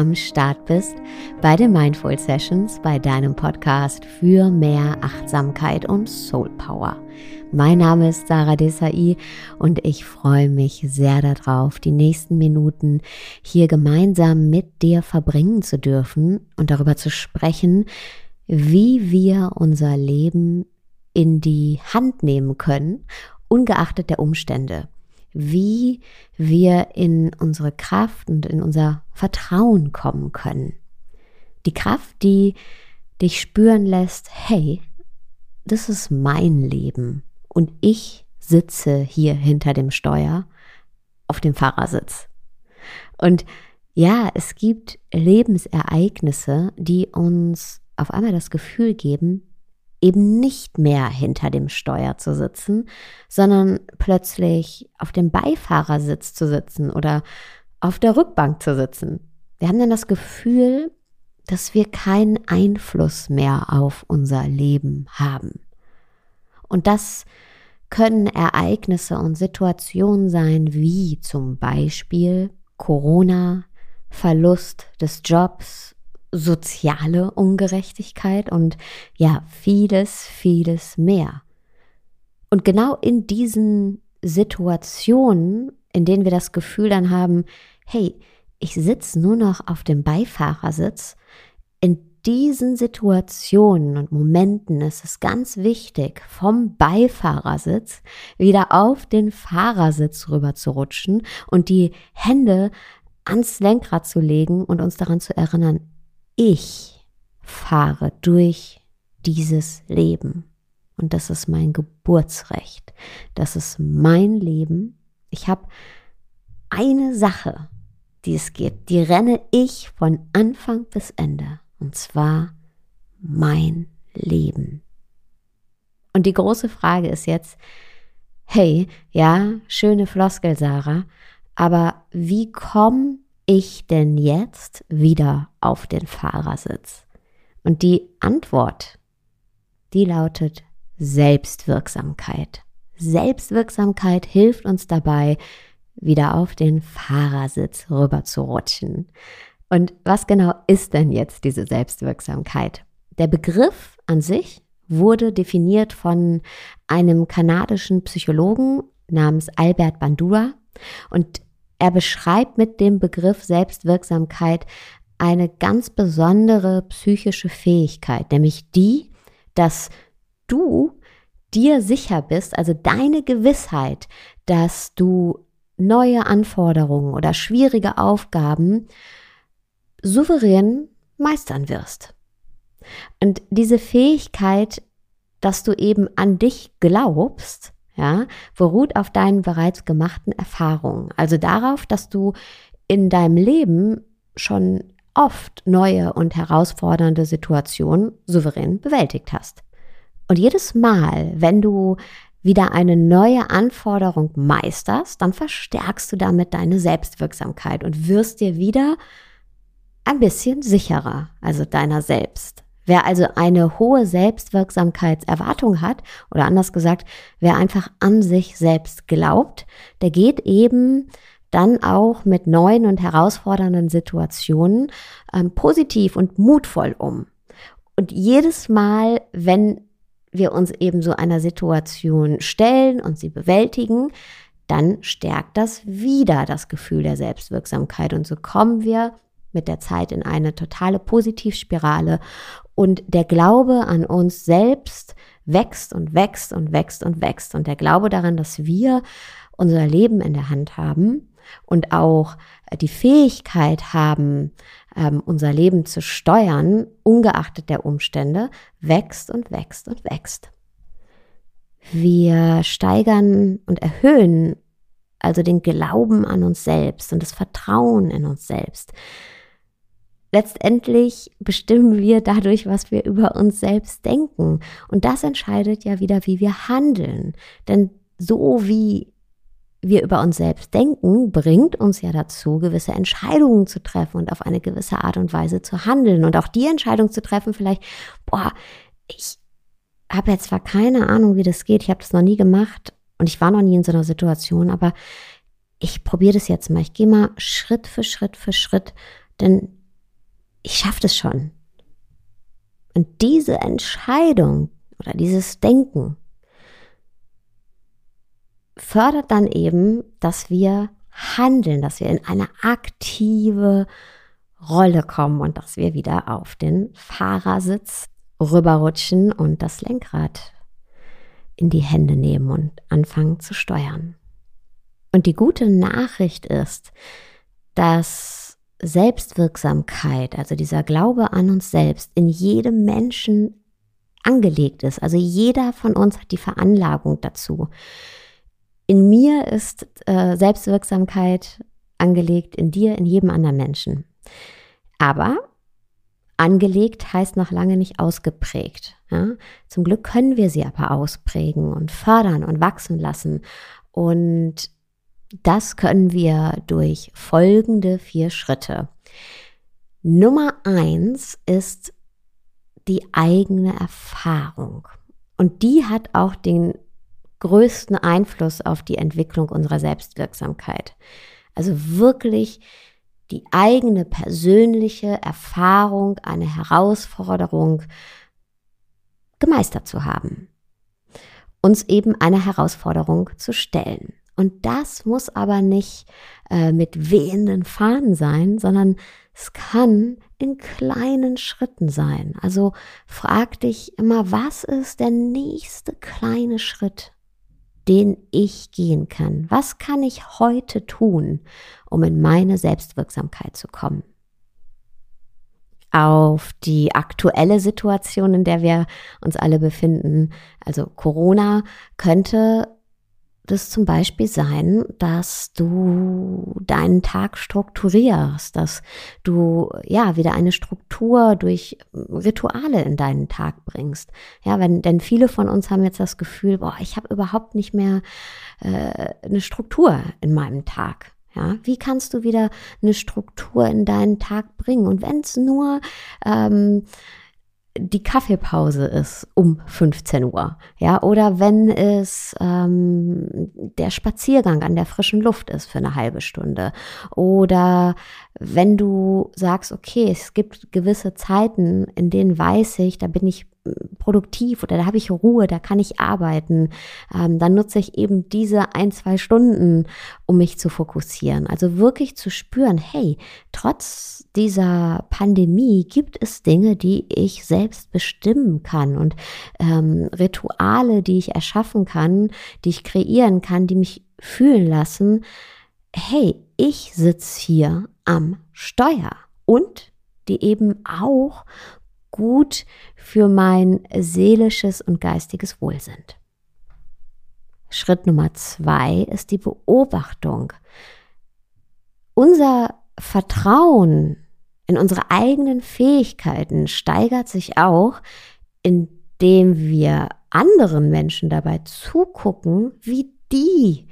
am Start bist bei den Mindful Sessions, bei deinem Podcast für mehr Achtsamkeit und Soul Power. Mein Name ist Sarah Desai und ich freue mich sehr darauf, die nächsten Minuten hier gemeinsam mit dir verbringen zu dürfen und darüber zu sprechen, wie wir unser Leben in die Hand nehmen können, ungeachtet der Umstände wie wir in unsere Kraft und in unser Vertrauen kommen können. Die Kraft, die dich spüren lässt, hey, das ist mein Leben und ich sitze hier hinter dem Steuer auf dem Fahrersitz. Und ja, es gibt Lebensereignisse, die uns auf einmal das Gefühl geben, eben nicht mehr hinter dem Steuer zu sitzen, sondern plötzlich auf dem Beifahrersitz zu sitzen oder auf der Rückbank zu sitzen. Wir haben dann das Gefühl, dass wir keinen Einfluss mehr auf unser Leben haben. Und das können Ereignisse und Situationen sein, wie zum Beispiel Corona, Verlust des Jobs, soziale Ungerechtigkeit und ja, vieles, vieles mehr. Und genau in diesen Situationen, in denen wir das Gefühl dann haben, hey, ich sitze nur noch auf dem Beifahrersitz, in diesen Situationen und Momenten ist es ganz wichtig, vom Beifahrersitz wieder auf den Fahrersitz rüber zu rutschen und die Hände ans Lenkrad zu legen und uns daran zu erinnern, ich fahre durch dieses Leben. Und das ist mein Geburtsrecht. Das ist mein Leben. Ich habe eine Sache, die es gibt, die renne ich von Anfang bis Ende. Und zwar mein Leben. Und die große Frage ist jetzt, hey, ja, schöne Floskel, Sarah, aber wie komme ich denn jetzt wieder auf den Fahrersitz? Und die Antwort, die lautet Selbstwirksamkeit. Selbstwirksamkeit hilft uns dabei, wieder auf den Fahrersitz rüber zu rutschen. Und was genau ist denn jetzt diese Selbstwirksamkeit? Der Begriff an sich wurde definiert von einem kanadischen Psychologen namens Albert Bandura und er beschreibt mit dem Begriff Selbstwirksamkeit eine ganz besondere psychische Fähigkeit, nämlich die, dass du dir sicher bist, also deine Gewissheit, dass du neue Anforderungen oder schwierige Aufgaben souverän meistern wirst. Und diese Fähigkeit, dass du eben an dich glaubst, ja, beruht auf deinen bereits gemachten Erfahrungen. Also darauf, dass du in deinem Leben schon oft neue und herausfordernde Situationen souverän bewältigt hast. Und jedes Mal, wenn du wieder eine neue Anforderung meisterst, dann verstärkst du damit deine Selbstwirksamkeit und wirst dir wieder ein bisschen sicherer, also deiner selbst. Wer also eine hohe Selbstwirksamkeitserwartung hat, oder anders gesagt, wer einfach an sich selbst glaubt, der geht eben dann auch mit neuen und herausfordernden Situationen ähm, positiv und mutvoll um. Und jedes Mal, wenn wir uns eben so einer Situation stellen und sie bewältigen, dann stärkt das wieder das Gefühl der Selbstwirksamkeit. Und so kommen wir mit der Zeit in eine totale Positivspirale und der Glaube an uns selbst wächst und wächst und wächst und wächst. Und der Glaube daran, dass wir unser Leben in der Hand haben und auch die Fähigkeit haben, ähm, unser Leben zu steuern, ungeachtet der Umstände, wächst und wächst und wächst. Wir steigern und erhöhen also den Glauben an uns selbst und das Vertrauen in uns selbst letztendlich bestimmen wir dadurch, was wir über uns selbst denken. Und das entscheidet ja wieder, wie wir handeln. Denn so wie wir über uns selbst denken, bringt uns ja dazu, gewisse Entscheidungen zu treffen und auf eine gewisse Art und Weise zu handeln. Und auch die Entscheidung zu treffen, vielleicht, boah, ich habe jetzt zwar keine Ahnung, wie das geht, ich habe das noch nie gemacht und ich war noch nie in so einer Situation, aber ich probiere das jetzt mal. Ich gehe mal Schritt für Schritt für Schritt, denn ich schaffe das schon. Und diese Entscheidung oder dieses Denken fördert dann eben, dass wir handeln, dass wir in eine aktive Rolle kommen und dass wir wieder auf den Fahrersitz rüberrutschen und das Lenkrad in die Hände nehmen und anfangen zu steuern. Und die gute Nachricht ist, dass Selbstwirksamkeit, also dieser Glaube an uns selbst, in jedem Menschen angelegt ist. Also jeder von uns hat die Veranlagung dazu. In mir ist äh, Selbstwirksamkeit angelegt, in dir, in jedem anderen Menschen. Aber angelegt heißt noch lange nicht ausgeprägt. Ja? Zum Glück können wir sie aber ausprägen und fördern und wachsen lassen. Und das können wir durch folgende vier Schritte. Nummer eins ist die eigene Erfahrung. Und die hat auch den größten Einfluss auf die Entwicklung unserer Selbstwirksamkeit. Also wirklich die eigene persönliche Erfahrung, eine Herausforderung gemeistert zu haben. Uns eben eine Herausforderung zu stellen. Und das muss aber nicht äh, mit wehenden Fahnen sein, sondern es kann in kleinen Schritten sein. Also frag dich immer, was ist der nächste kleine Schritt, den ich gehen kann? Was kann ich heute tun, um in meine Selbstwirksamkeit zu kommen? Auf die aktuelle Situation, in der wir uns alle befinden, also Corona, könnte das zum Beispiel sein, dass du deinen Tag strukturierst, dass du ja wieder eine Struktur durch Rituale in deinen Tag bringst. Ja, wenn, denn viele von uns haben jetzt das Gefühl, boah, ich habe überhaupt nicht mehr äh, eine Struktur in meinem Tag. Ja, wie kannst du wieder eine Struktur in deinen Tag bringen? Und wenn es nur ähm, die Kaffeepause ist um 15 Uhr, ja, oder wenn es ähm, der Spaziergang an der frischen Luft ist für eine halbe Stunde, oder wenn du sagst, okay, es gibt gewisse Zeiten, in denen weiß ich, da bin ich produktiv oder da habe ich Ruhe, da kann ich arbeiten, ähm, dann nutze ich eben diese ein, zwei Stunden, um mich zu fokussieren. Also wirklich zu spüren, hey, trotz dieser Pandemie gibt es Dinge, die ich selbst bestimmen kann und ähm, Rituale, die ich erschaffen kann, die ich kreieren kann, die mich fühlen lassen, hey, ich sitze hier am Steuer und die eben auch gut für mein seelisches und geistiges Wohl sind. Schritt Nummer zwei ist die Beobachtung. Unser Vertrauen in unsere eigenen Fähigkeiten steigert sich auch, indem wir anderen Menschen dabei zugucken, wie die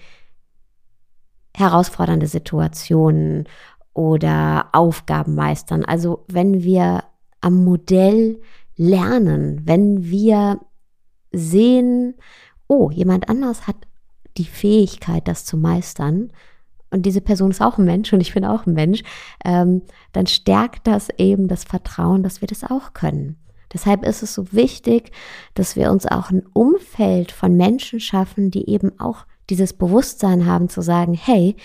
herausfordernde Situationen oder Aufgaben meistern. Also wenn wir am Modell lernen, wenn wir sehen, oh, jemand anders hat die Fähigkeit, das zu meistern, und diese Person ist auch ein Mensch und ich bin auch ein Mensch, ähm, dann stärkt das eben das Vertrauen, dass wir das auch können. Deshalb ist es so wichtig, dass wir uns auch ein Umfeld von Menschen schaffen, die eben auch dieses Bewusstsein haben zu sagen, hey,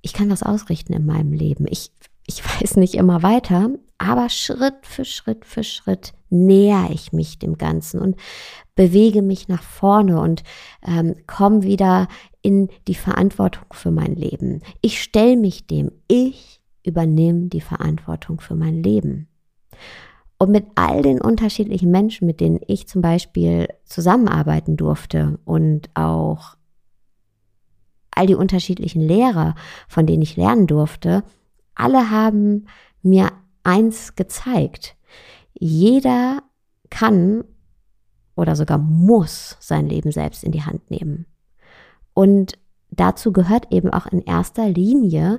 ich kann was ausrichten in meinem Leben. Ich, ich weiß nicht immer weiter, aber Schritt für Schritt für Schritt näher ich mich dem Ganzen und bewege mich nach vorne und ähm, komme wieder in die Verantwortung für mein Leben. Ich stelle mich dem. Ich übernehme die Verantwortung für mein Leben. Und mit all den unterschiedlichen Menschen, mit denen ich zum Beispiel zusammenarbeiten durfte und auch all die unterschiedlichen Lehrer, von denen ich lernen durfte, alle haben mir eins gezeigt. Jeder kann oder sogar muss sein Leben selbst in die Hand nehmen. Und dazu gehört eben auch in erster Linie,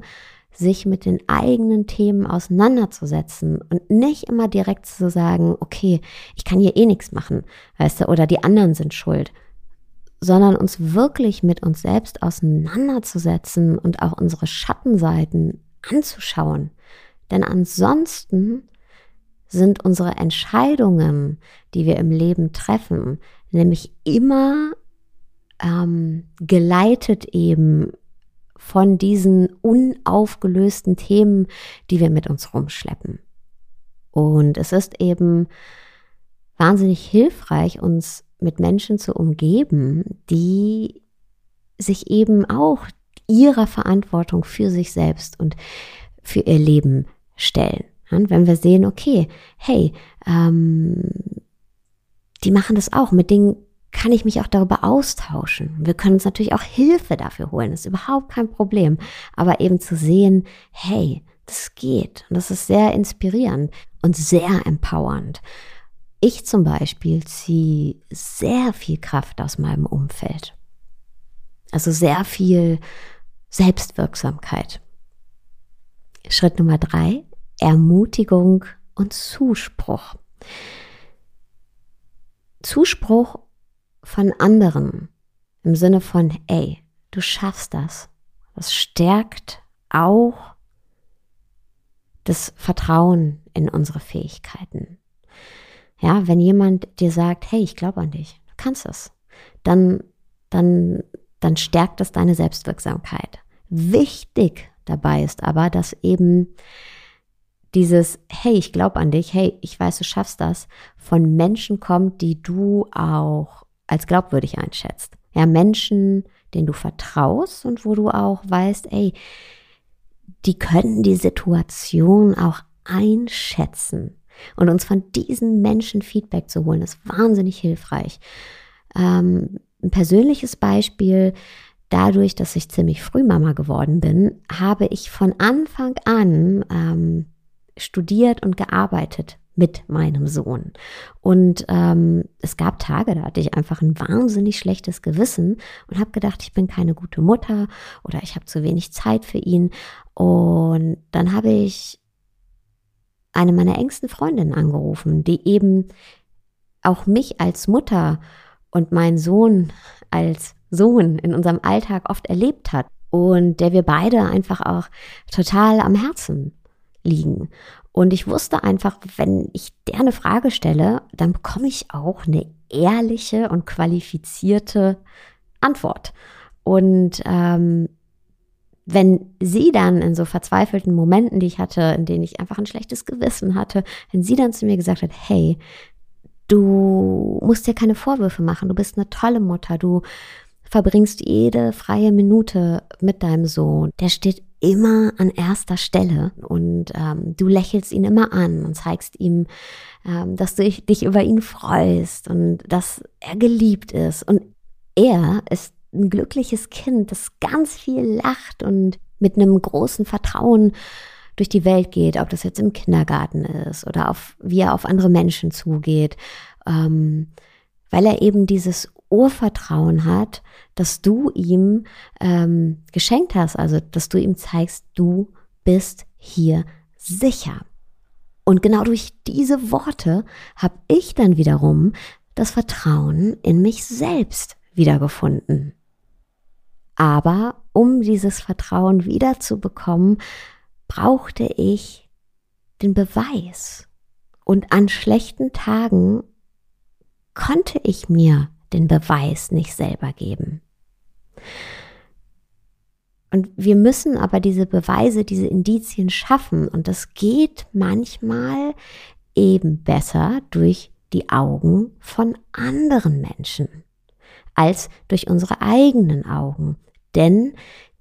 sich mit den eigenen Themen auseinanderzusetzen und nicht immer direkt zu sagen, okay, ich kann hier eh nichts machen, weißt du, oder die anderen sind schuld, sondern uns wirklich mit uns selbst auseinanderzusetzen und auch unsere Schattenseiten anzuschauen. Denn ansonsten sind unsere Entscheidungen, die wir im Leben treffen, nämlich immer ähm, geleitet eben von diesen unaufgelösten Themen, die wir mit uns rumschleppen. Und es ist eben wahnsinnig hilfreich, uns mit Menschen zu umgeben, die sich eben auch ihrer Verantwortung für sich selbst und für ihr Leben stellen. Und wenn wir sehen, okay, hey, ähm, die machen das auch, mit denen kann ich mich auch darüber austauschen. Wir können uns natürlich auch Hilfe dafür holen, das ist überhaupt kein Problem. Aber eben zu sehen, hey, das geht. Und das ist sehr inspirierend und sehr empowernd. Ich zum Beispiel ziehe sehr viel Kraft aus meinem Umfeld. Also sehr viel Selbstwirksamkeit. Schritt Nummer drei, Ermutigung und Zuspruch. Zuspruch von anderen im Sinne von, ey, du schaffst das. Das stärkt auch das Vertrauen in unsere Fähigkeiten. Ja, wenn jemand dir sagt, hey, ich glaube an dich, du kannst es, dann, dann, dann stärkt das deine Selbstwirksamkeit. Wichtig dabei ist aber, dass eben dieses, hey, ich glaube an dich, hey, ich weiß, du schaffst das, von Menschen kommt, die du auch als glaubwürdig einschätzt. Ja, Menschen, denen du vertraust und wo du auch weißt, ey, die können die Situation auch einschätzen. Und uns von diesen Menschen Feedback zu holen, ist wahnsinnig hilfreich. Ähm, ein persönliches Beispiel, dadurch, dass ich ziemlich früh Mama geworden bin, habe ich von Anfang an ähm, studiert und gearbeitet mit meinem Sohn. Und ähm, es gab Tage, da hatte ich einfach ein wahnsinnig schlechtes Gewissen und habe gedacht, ich bin keine gute Mutter oder ich habe zu wenig Zeit für ihn. Und dann habe ich eine meiner engsten Freundinnen angerufen, die eben auch mich als Mutter und meinen Sohn als Sohn in unserem Alltag oft erlebt hat und der wir beide einfach auch total am Herzen liegen. Und ich wusste einfach, wenn ich der eine Frage stelle, dann bekomme ich auch eine ehrliche und qualifizierte Antwort. Und ähm, wenn sie dann in so verzweifelten Momenten, die ich hatte, in denen ich einfach ein schlechtes Gewissen hatte, wenn sie dann zu mir gesagt hat, hey, du musst dir keine Vorwürfe machen, du bist eine tolle Mutter, du verbringst jede freie Minute mit deinem Sohn. Der steht immer an erster Stelle und ähm, du lächelst ihn immer an und zeigst ihm, ähm, dass du dich über ihn freust und dass er geliebt ist. Und er ist ein glückliches Kind, das ganz viel lacht und mit einem großen Vertrauen durch die Welt geht, ob das jetzt im Kindergarten ist oder auf, wie er auf andere Menschen zugeht, ähm, weil er eben dieses Urvertrauen hat, dass du ihm ähm, geschenkt hast, also dass du ihm zeigst, du bist hier sicher. Und genau durch diese Worte habe ich dann wiederum das Vertrauen in mich selbst wiedergefunden. Aber um dieses Vertrauen wiederzubekommen, brauchte ich den Beweis. Und an schlechten Tagen konnte ich mir den Beweis nicht selber geben. Und wir müssen aber diese Beweise, diese Indizien schaffen. Und das geht manchmal eben besser durch die Augen von anderen Menschen als durch unsere eigenen Augen. Denn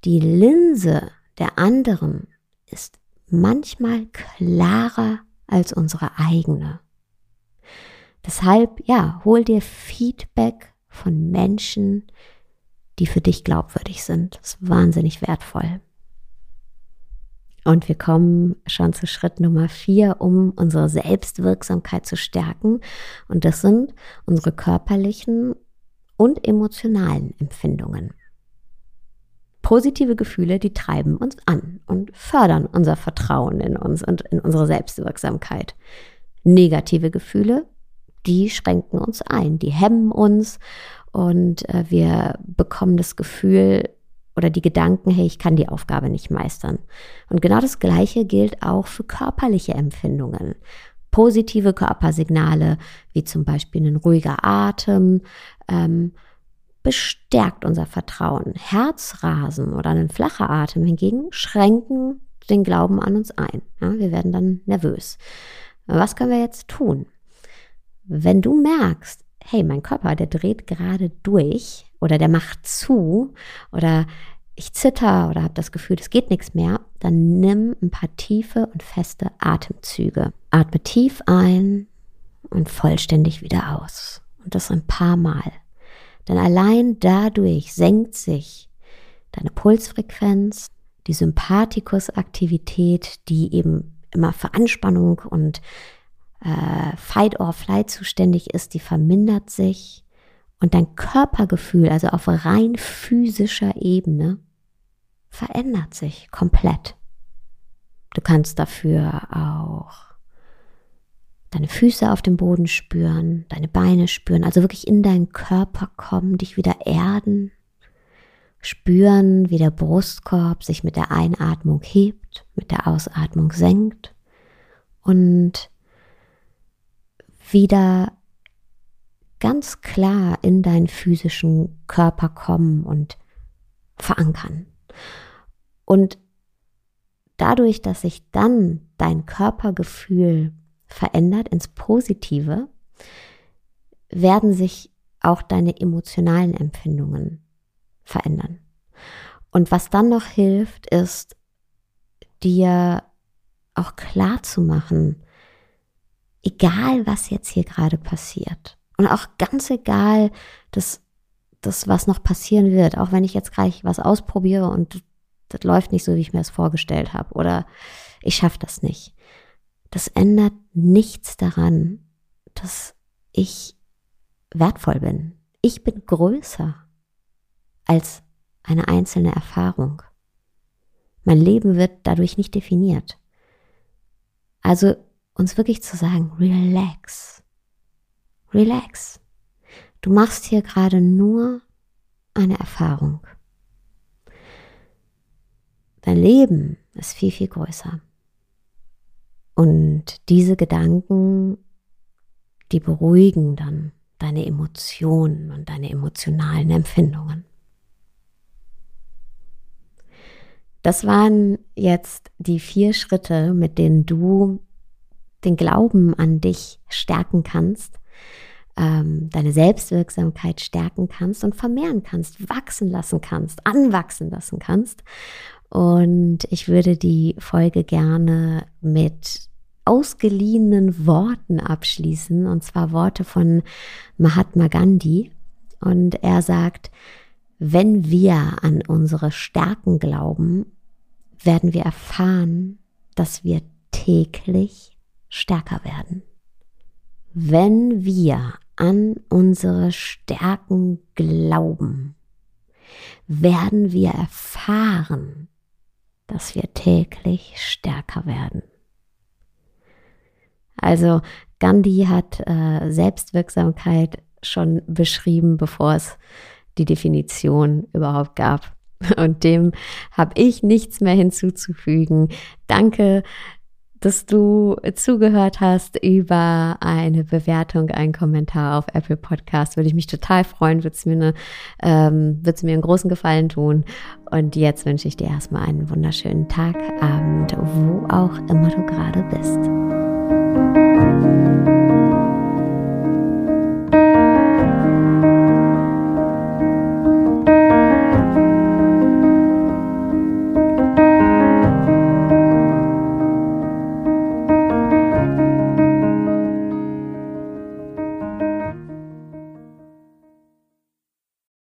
die Linse der anderen ist manchmal klarer als unsere eigene. Deshalb, ja, hol dir Feedback von Menschen, die für dich glaubwürdig sind. Das ist wahnsinnig wertvoll. Und wir kommen schon zu Schritt Nummer vier, um unsere Selbstwirksamkeit zu stärken. Und das sind unsere körperlichen und emotionalen Empfindungen. Positive Gefühle, die treiben uns an und fördern unser Vertrauen in uns und in unsere Selbstwirksamkeit. Negative Gefühle, die schränken uns ein, die hemmen uns und äh, wir bekommen das Gefühl oder die Gedanken, hey, ich kann die Aufgabe nicht meistern. Und genau das Gleiche gilt auch für körperliche Empfindungen. Positive Körpersignale, wie zum Beispiel ein ruhiger Atem, ähm, bestärkt unser Vertrauen. Herzrasen oder ein flacher Atem hingegen schränken den Glauben an uns ein. Ja, wir werden dann nervös. Was können wir jetzt tun? Wenn du merkst, hey, mein Körper, der dreht gerade durch oder der macht zu oder ich zitter oder habe das Gefühl, es geht nichts mehr, dann nimm ein paar tiefe und feste Atemzüge. Atme tief ein und vollständig wieder aus. Und das ein paar Mal. Denn allein dadurch senkt sich deine Pulsfrequenz, die Sympathikusaktivität, die eben immer für Anspannung und äh, Fight or Flight zuständig ist, die vermindert sich und dein Körpergefühl, also auf rein physischer Ebene, verändert sich komplett. Du kannst dafür auch deine Füße auf dem Boden spüren, deine Beine spüren, also wirklich in deinen Körper kommen, dich wieder erden, spüren, wie der Brustkorb sich mit der Einatmung hebt, mit der Ausatmung senkt und wieder ganz klar in deinen physischen Körper kommen und verankern. Und dadurch, dass sich dann dein Körpergefühl verändert ins Positive, werden sich auch deine emotionalen Empfindungen verändern. Und was dann noch hilft, ist dir auch klar zu machen, egal was jetzt hier gerade passiert und auch ganz egal, dass das, was noch passieren wird, auch wenn ich jetzt gleich was ausprobiere und das läuft nicht so, wie ich mir das vorgestellt habe oder ich schaffe das nicht das ändert nichts daran, dass ich wertvoll bin. Ich bin größer als eine einzelne Erfahrung. Mein Leben wird dadurch nicht definiert. Also uns wirklich zu sagen, relax, relax. Du machst hier gerade nur eine Erfahrung. Dein Leben ist viel, viel größer. Und diese Gedanken, die beruhigen dann deine Emotionen und deine emotionalen Empfindungen. Das waren jetzt die vier Schritte, mit denen du den Glauben an dich stärken kannst, ähm, deine Selbstwirksamkeit stärken kannst und vermehren kannst, wachsen lassen kannst, anwachsen lassen kannst und ich würde die Folge gerne mit ausgeliehenen Worten abschließen, und zwar Worte von Mahatma Gandhi. Und er sagt, wenn wir an unsere Stärken glauben, werden wir erfahren, dass wir täglich stärker werden. Wenn wir an unsere Stärken glauben, werden wir erfahren, dass wir täglich stärker werden. Also Gandhi hat äh, Selbstwirksamkeit schon beschrieben, bevor es die Definition überhaupt gab. Und dem habe ich nichts mehr hinzuzufügen. Danke dass du zugehört hast über eine Bewertung, einen Kommentar auf Apple Podcast. Würde ich mich total freuen, würde es mir, eine, ähm, mir einen großen Gefallen tun. Und jetzt wünsche ich dir erstmal einen wunderschönen Tag, Abend, wo auch immer du gerade bist.